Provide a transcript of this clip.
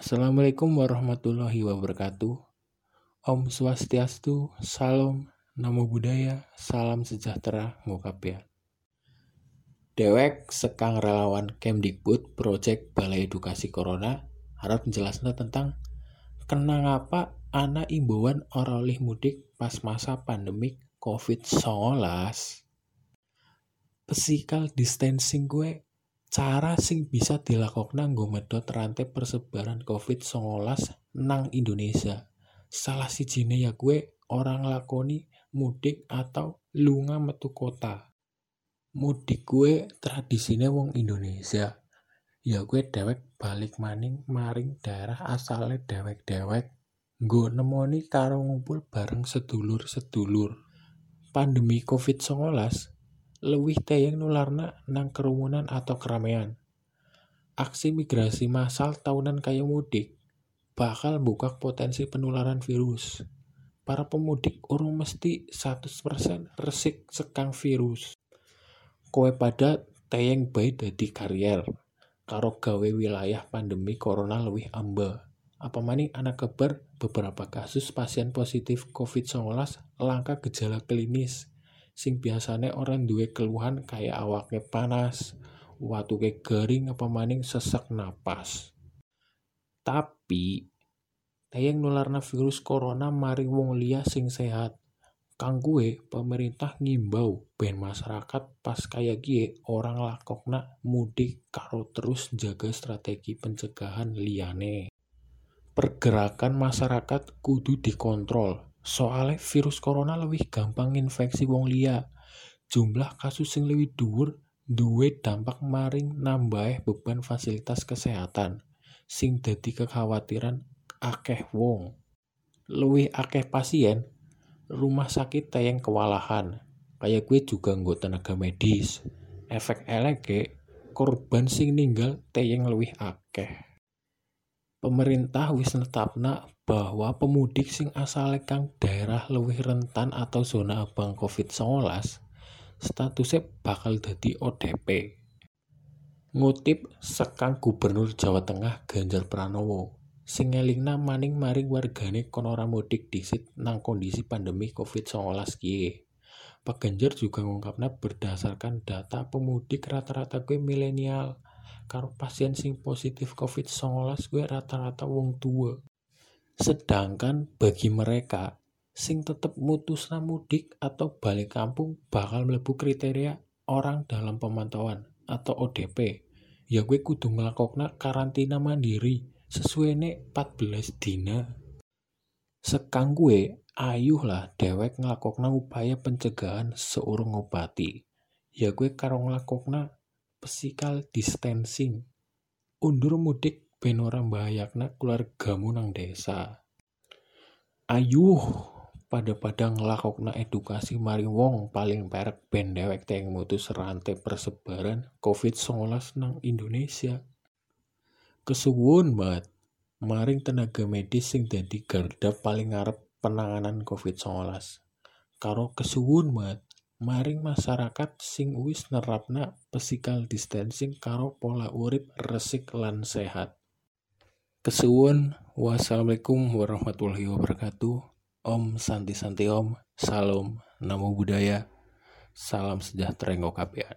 Assalamualaikum warahmatullahi wabarakatuh. Om Swastiastu, Salam, Namo Buddhaya, Salam Sejahtera, Ngokapya. Dewek sekang relawan Kemdikbud Project Balai Edukasi Corona harap menjelaskan tentang kenang apa anak imbauan oralih mudik pas masa pandemik COVID-19. Physical distancing gue cara sing bisa dilakukan nggo medot rantai persebaran COVID-19 nang Indonesia. Salah si jine ya gue orang lakoni mudik atau lunga metu kota. Mudik gue tradisinya wong Indonesia. Ya gue dewek balik maning maring daerah asalnya dewek-dewek. Nggo nemoni karo ngumpul bareng sedulur-sedulur. Pandemi COVID-19 lebih tayang nularna nang kerumunan atau keramaian. Aksi migrasi massal tahunan kayak mudik bakal buka potensi penularan virus. Para pemudik urung mesti 100% resik sekang virus. Kowe pada tayang baik dadi karier. Karo gawe wilayah pandemi corona lebih amba. Apa maning anak keber beberapa kasus pasien positif COVID-19 langka gejala klinis sing biasanya orang duwe keluhan kayak awaknya panas, watuke garing apa maning sesak napas. Tapi tayang nularna virus corona maring wong liya sing sehat. Kang gue pemerintah ngimbau ben masyarakat pas kayak gie orang lakokna mudik karo terus jaga strategi pencegahan liyane. Pergerakan masyarakat kudu dikontrol soalnya virus corona lebih gampang infeksi wong liya. Jumlah kasus yang lebih dhuwur duwe dampak maring nambah beban fasilitas kesehatan sing dadi kekhawatiran akeh wong. Luwih akeh pasien rumah sakit tayang kewalahan kayak gue juga nggak tenaga medis. Efek eleke korban sing ninggal tayang luwih akeh. Pemerintah wis netapna bahwa pemudik sing asal kang daerah luwih rentan atau zona abang COVID-19 statusnya bakal dadi ODP. Ngutip sekang Gubernur Jawa Tengah Ganjar Pranowo, sing ngelingna maning maring wargane konora mudik disit nang kondisi pandemi COVID-19 kiye. Pak Ganjar juga ngungkapnya berdasarkan data pemudik rata-rata gue milenial karo pasien sing positif COVID-19 gue rata-rata wong tua. Sedangkan bagi mereka sing tetep mutusna mudik atau balik kampung bakal melebu kriteria orang dalam pemantauan atau ODP. Ya gue kudu ngelakokna karantina mandiri sesuai nek 14 dina. Sekang gue ayuh lah dewek ngelakokna upaya pencegahan seurung ngobati. Ya gue karo ngelakokna physical distancing. Undur mudik ben ora mbahayakna keluargamu nang desa. Ayuh pada-pada ngelakokna edukasi mari wong paling perek ben dewek teng mutus rantai persebaran COVID-19 nang Indonesia. Kesuwun banget maring tenaga medis sing dadi garda paling ngarep penanganan COVID-19. Karo kesuwun banget maring masyarakat sing wis nerapna physical distancing karo pola urip resik lan sehat. Kesuwun, wassalamualaikum warahmatullahi wabarakatuh. Om Santi Santi Om, Salam, Namo Buddhaya, Salam Sejahtera Ngokapian.